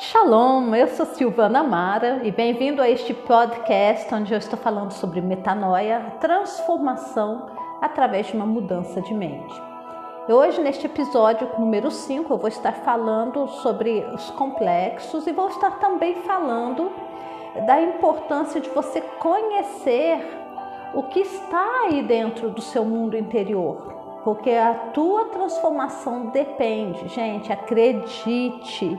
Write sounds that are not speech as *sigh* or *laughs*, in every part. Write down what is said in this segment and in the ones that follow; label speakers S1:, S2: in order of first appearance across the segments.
S1: Shalom, eu sou Silvana Mara e bem-vindo a este podcast onde eu estou falando sobre metanoia, transformação através de uma mudança de mente. Hoje, neste episódio número 5, eu vou estar falando sobre os complexos e vou estar também falando da importância de você conhecer o que está aí dentro do seu mundo interior, porque a tua transformação depende, gente, acredite,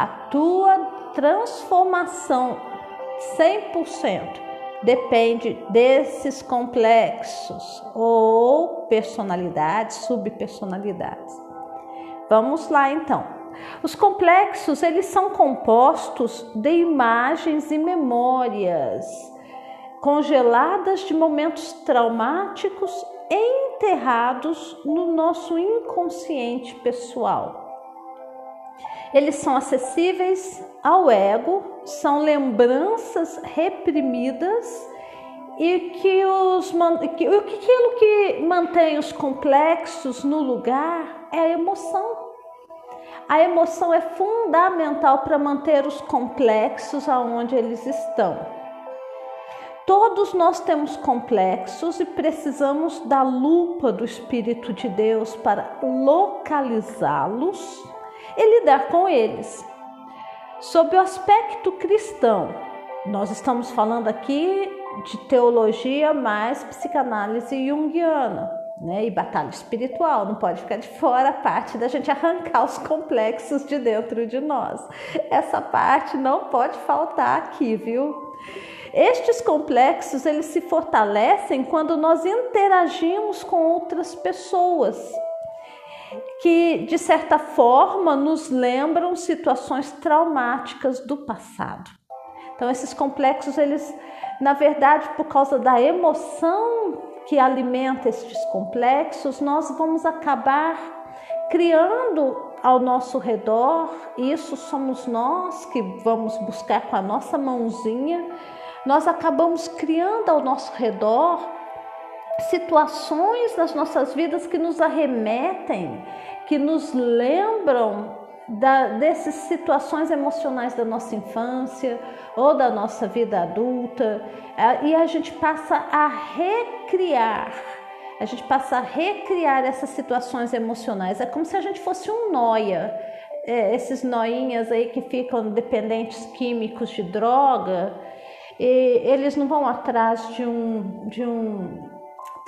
S1: a tua transformação 100% depende desses complexos ou personalidades, subpersonalidades. Vamos lá então. Os complexos, eles são compostos de imagens e memórias congeladas de momentos traumáticos enterrados no nosso inconsciente pessoal. Eles são acessíveis ao ego, são lembranças reprimidas e que os que, aquilo que mantém os complexos no lugar é a emoção. A emoção é fundamental para manter os complexos aonde eles estão. Todos nós temos complexos e precisamos da lupa do Espírito de Deus para localizá-los e lidar com eles. Sob o aspecto cristão, nós estamos falando aqui de teologia mais psicanálise junguiana. Né, e batalha espiritual, não pode ficar de fora a parte da gente arrancar os complexos de dentro de nós. Essa parte não pode faltar aqui, viu? Estes complexos, eles se fortalecem quando nós interagimos com outras pessoas que de certa forma nos lembram situações traumáticas do passado. Então esses complexos, eles na verdade, por causa da emoção que alimenta estes complexos, nós vamos acabar criando ao nosso redor, isso somos nós que vamos buscar com a nossa mãozinha nós acabamos criando ao nosso redor situações nas nossas vidas que nos arremetem, que nos lembram da, dessas situações emocionais da nossa infância ou da nossa vida adulta, é, e a gente passa a recriar. A gente passa a recriar essas situações emocionais. É como se a gente fosse um noia. É, esses noinhas aí que ficam dependentes químicos de droga, eles não vão atrás de um, de um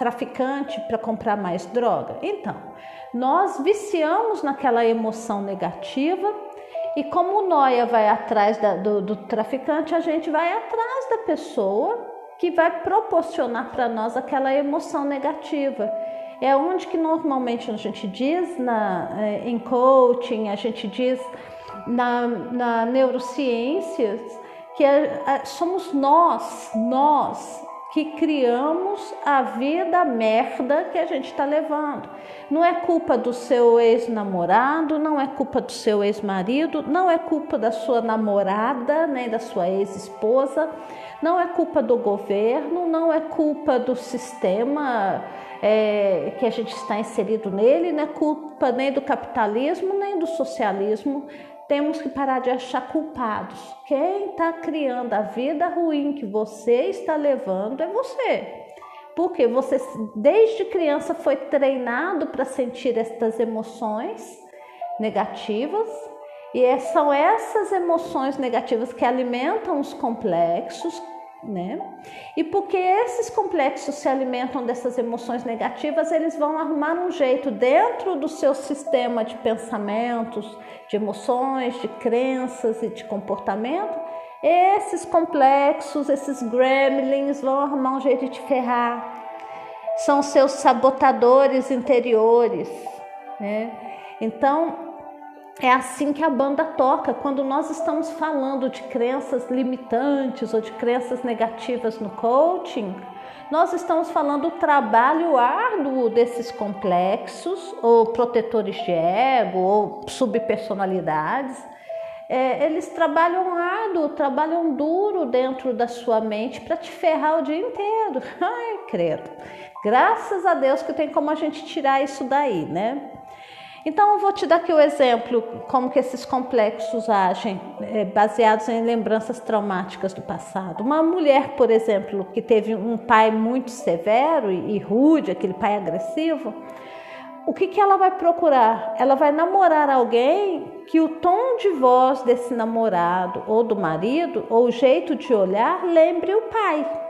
S1: traficante para comprar mais droga. Então, nós viciamos naquela emoção negativa e como o Noia vai atrás da, do, do traficante, a gente vai atrás da pessoa que vai proporcionar para nós aquela emoção negativa. É onde que normalmente a gente diz na, eh, em coaching, a gente diz na, na que é, é, somos nós, nós que criamos a vida merda que a gente está levando. Não é culpa do seu ex-namorado, não é culpa do seu ex-marido, não é culpa da sua namorada, nem da sua ex-esposa, não é culpa do governo, não é culpa do sistema é, que a gente está inserido nele, não é culpa nem do capitalismo, nem do socialismo temos que parar de achar culpados. Quem está criando a vida ruim que você está levando é você. Porque você, desde criança, foi treinado para sentir estas emoções negativas, e é, são essas emoções negativas que alimentam os complexos, né? E porque esses complexos se alimentam dessas emoções negativas, eles vão arrumar um jeito dentro do seu sistema de pensamentos, de emoções, de crenças e de comportamento. Esses complexos, esses gremlins vão arrumar um jeito de ferrar. São seus sabotadores interiores, né? Então, é assim que a banda toca quando nós estamos falando de crenças limitantes ou de crenças negativas no coaching. Nós estamos falando do trabalho árduo desses complexos, ou protetores de ego, ou subpersonalidades. É, eles trabalham árduo, trabalham duro dentro da sua mente para te ferrar o dia inteiro. *laughs* Ai, credo. Graças a Deus que tem como a gente tirar isso daí, né? Então eu vou te dar aqui o exemplo como que esses complexos agem, é, baseados em lembranças traumáticas do passado. Uma mulher, por exemplo, que teve um pai muito severo e, e rude, aquele pai agressivo, o que, que ela vai procurar? Ela vai namorar alguém que o tom de voz desse namorado ou do marido ou o jeito de olhar lembre o pai.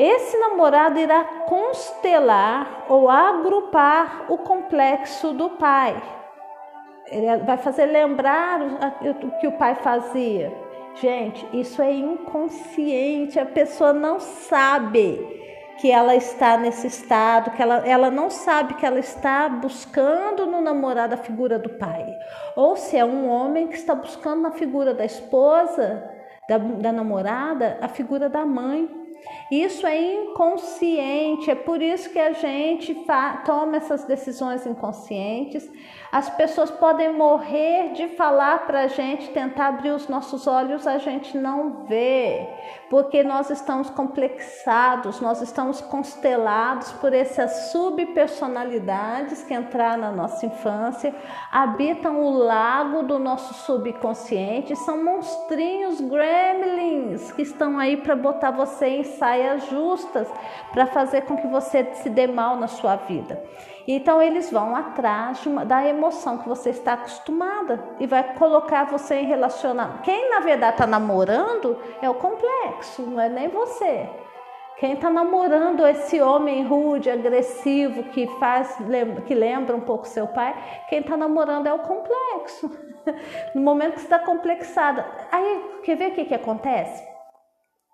S1: Esse namorado irá constelar ou agrupar o complexo do pai. Ele vai fazer lembrar o que o pai fazia. Gente, isso é inconsciente, a pessoa não sabe que ela está nesse estado, que ela, ela não sabe que ela está buscando no namorado a figura do pai. Ou se é um homem que está buscando na figura da esposa, da, da namorada, a figura da mãe. Isso é inconsciente, é por isso que a gente toma essas decisões inconscientes. As pessoas podem morrer de falar para a gente, tentar abrir os nossos olhos, a gente não vê, porque nós estamos complexados, nós estamos constelados por essas subpersonalidades que entraram na nossa infância, habitam o lago do nosso subconsciente, são monstrinhos gremlins que estão aí para botar você em saias justas, para fazer com que você se dê mal na sua vida. Então eles vão atrás uma, da emoção que você está acostumada e vai colocar você em relacionamento. Quem na verdade está namorando é o complexo, não é nem você. Quem está namorando esse homem rude, agressivo, que faz, que lembra um pouco seu pai, quem está namorando é o complexo. *laughs* No momento que você está complexada, aí quer ver o que, que acontece?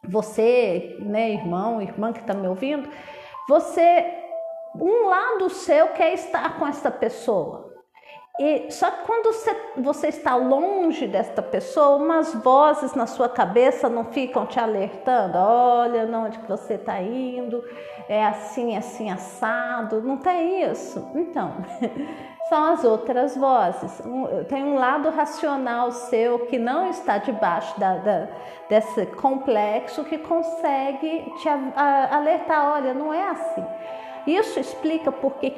S1: Você, né, irmão, irmã que está me ouvindo, você um lado seu quer estar com essa pessoa. E só que quando você, você está longe desta pessoa, umas vozes na sua cabeça não ficam te alertando. Olha, onde que você está indo? É assim, assim assado. Não tem isso. Então, *laughs* são as outras vozes. Tem um lado racional seu que não está debaixo da, da, desse complexo que consegue te alertar. Olha, não é assim. Isso explica por que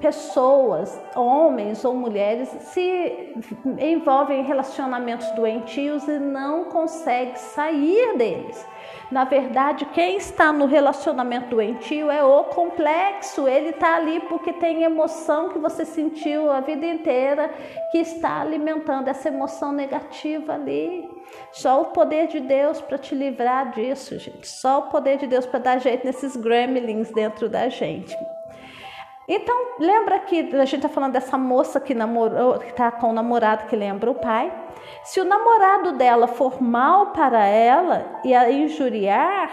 S1: pessoas, homens ou mulheres, se envolvem em relacionamentos doentios e não conseguem sair deles. Na verdade, quem está no relacionamento doentio é o complexo. Ele está ali porque tem emoção que você sentiu a vida inteira, que está alimentando essa emoção negativa ali. Só o poder de Deus para te livrar disso, gente. Só o poder de Deus para dar jeito nesses gremlins dentro da gente. Então, lembra que a gente está falando dessa moça que namorou, que está com o namorado que lembra o pai. Se o namorado dela for mal para ela e a injuriar,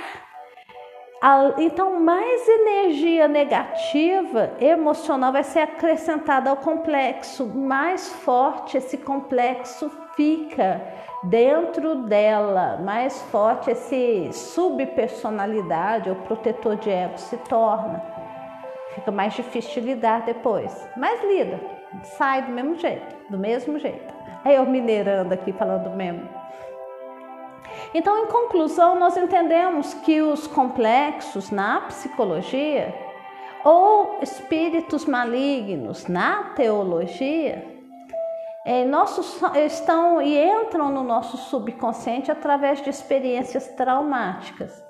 S1: então mais energia negativa, emocional vai ser acrescentada ao complexo, mais forte esse complexo fica dentro dela, mais forte esse subpersonalidade ou protetor de ego se torna. Fica mais difícil de lidar depois, mas lida, sai do mesmo jeito, do mesmo jeito. Aí eu mineirando aqui falando mesmo. Então, em conclusão, nós entendemos que os complexos na psicologia ou espíritos malignos na teologia é, nossos, estão e entram no nosso subconsciente através de experiências traumáticas.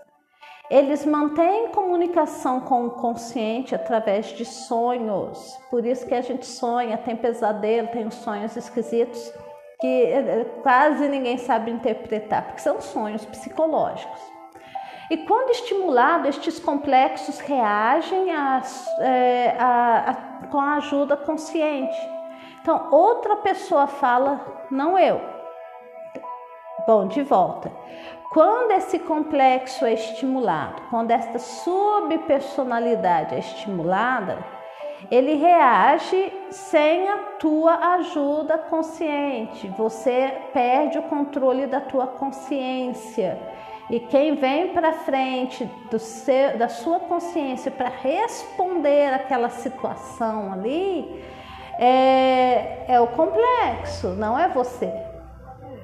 S1: Eles mantêm comunicação com o consciente através de sonhos. Por isso que a gente sonha, tem pesadelo, tem sonhos esquisitos que é, é, quase ninguém sabe interpretar, porque são sonhos psicológicos. E quando estimulado, estes complexos reagem a, é, a, a, com a ajuda consciente. Então, outra pessoa fala, não eu. Bom, de volta. Quando esse complexo é estimulado, quando esta subpersonalidade é estimulada, ele reage sem a tua ajuda consciente. Você perde o controle da tua consciência. E quem vem para frente do seu, da sua consciência para responder aquela situação ali é, é o complexo, não é você.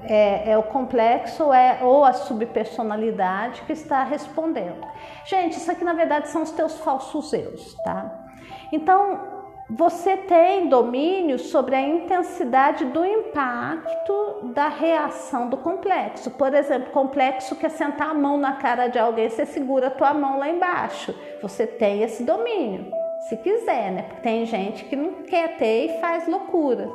S1: É, é, o complexo é, ou a subpersonalidade que está respondendo. Gente, isso aqui na verdade são os teus falsos eus, tá? Então, você tem domínio sobre a intensidade do impacto da reação do complexo. Por exemplo, complexo quer sentar a mão na cara de alguém, você segura a tua mão lá embaixo. Você tem esse domínio, se quiser, né? Porque tem gente que não quer ter e faz loucuras.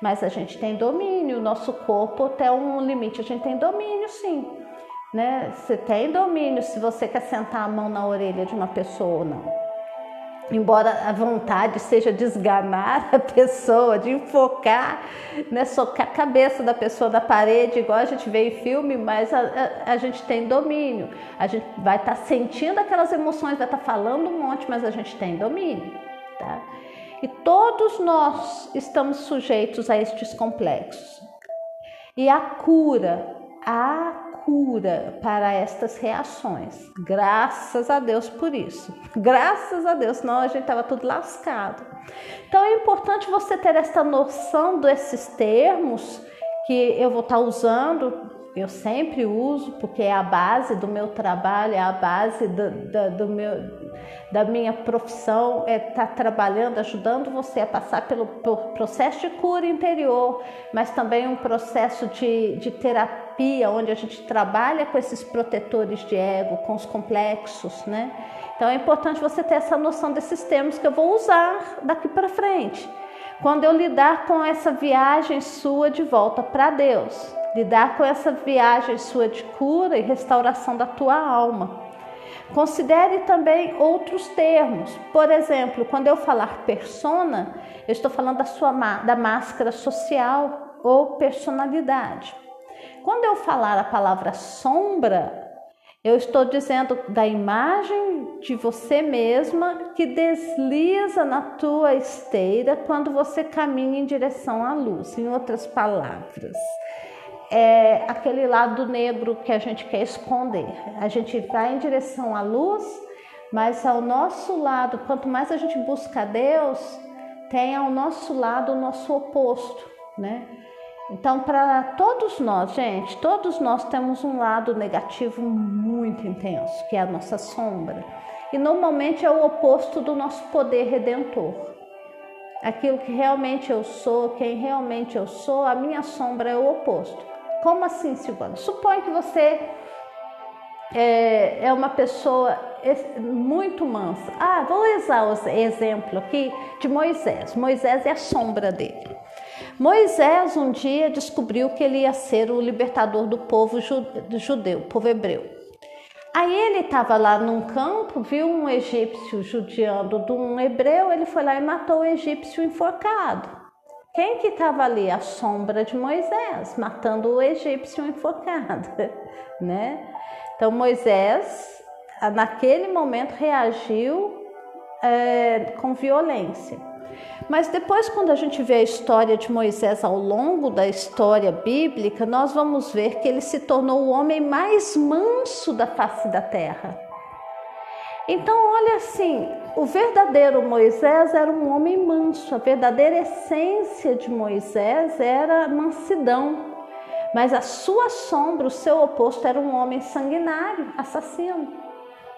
S1: Mas a gente tem domínio, nosso corpo até um limite, a gente tem domínio sim. Né? Você tem domínio se você quer sentar a mão na orelha de uma pessoa ou não embora a vontade seja desgamar a pessoa, de enfocar, né, socar a cabeça da pessoa da parede, igual a gente vê em filme, mas a, a, a gente tem domínio. A gente vai estar tá sentindo aquelas emoções, vai estar tá falando um monte, mas a gente tem domínio. Tá? E todos nós estamos sujeitos a estes complexos. E a cura, a cura para estas reações. Graças a Deus por isso. Graças a Deus, senão a gente estava tudo lascado. Então é importante você ter essa noção desses termos que eu vou estar usando eu sempre uso porque é a base do meu trabalho, é a base do, do, do meu, da minha profissão, é estar tá trabalhando, ajudando você a passar pelo, processo de cura interior, mas também um processo de, de terapia, onde a gente trabalha com esses protetores de ego, com os complexos, né? Então é importante você ter essa noção desses termos que eu vou usar daqui para frente. Quando eu lidar com essa viagem sua de volta para Deus, lidar com essa viagem sua de cura e restauração da tua alma. Considere também outros termos. Por exemplo, quando eu falar persona, eu estou falando da sua da máscara social ou personalidade. Quando eu falar a palavra sombra, eu estou dizendo da imagem de você mesma que desliza na tua esteira quando você caminha em direção à luz. Em outras palavras, é aquele lado negro que a gente quer esconder. A gente vai em direção à luz, mas ao nosso lado, quanto mais a gente busca Deus, tem ao nosso lado o nosso oposto, né? Então, para todos nós, gente, todos nós temos um lado negativo muito intenso, que é a nossa sombra. E normalmente é o oposto do nosso poder redentor. Aquilo que realmente eu sou, quem realmente eu sou, a minha sombra é o oposto. Como assim, Silvana? Supõe que você é, é, uma pessoa muito mansa. Ah, vou usar o exemplo aqui de Moisés. Moisés é a sombra dele. Moisés um dia descobriu que ele ia ser o libertador do povo judeu, povo hebreu. Aí ele estava lá num campo, viu um egípcio judiando de um hebreu, ele foi lá e matou o egípcio enforcado. Quem que estava ali? A sombra de Moisés, matando o egípcio enforcado, *laughs* né? Então Moisés, naquele momento, reagiu é, com violência. Mas depois, quando a gente vê a história de Moisés ao longo da história bíblica, nós vamos ver que ele se tornou o homem mais manso da face da terra. Então, olha assim, o verdadeiro Moisés era um homem manso, a verdadeira essência de Moisés era mansidão. Mas a sua sombra, o seu oposto, era um homem sanguinário, assassino.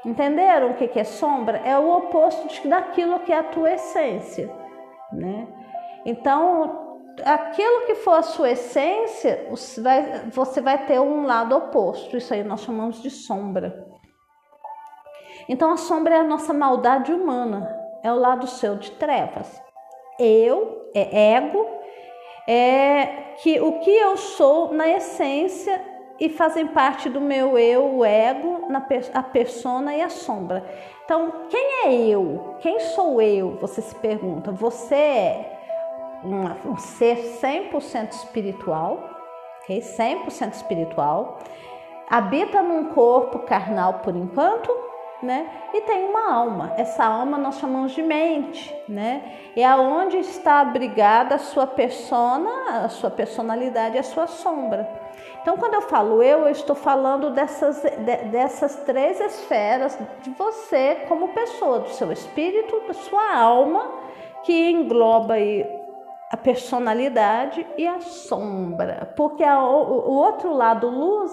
S1: Entenderam o que é sombra? É o oposto daquilo que é a tua essência, né? Então, aquilo que for a sua essência, você vai ter um lado oposto. Isso aí nós chamamos de sombra. Então a sombra é a nossa maldade humana, é o lado seu de trevas. Eu é ego, é que o que eu sou na essência e fazem parte do meu eu, o ego, na, a persona e a sombra. Então, quem é eu? Quem sou eu? Você se pergunta. Você é um, um ser 100% espiritual, ok? 100% espiritual, habita num corpo carnal por enquanto, né? E tem uma alma. Essa alma nós chamamos de mente, né? É aonde está abrigada a sua persona, a sua personalidade, a sua sombra. Então, quando eu falo eu, eu estou falando dessas, de, dessas três esferas de você como pessoa, do seu espírito, da sua alma, que engloba aí a personalidade e a sombra, porque a, o, o outro lado, luz,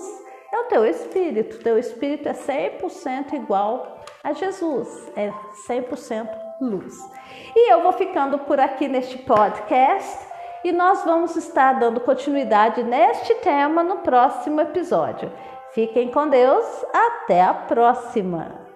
S1: é o teu espírito. Teu espírito é 100% igual a Jesus, é 100% luz. E eu vou ficando por aqui neste podcast e nós vamos estar dando continuidade neste tema no próximo episódio. Fiquem com Deus, até a próxima!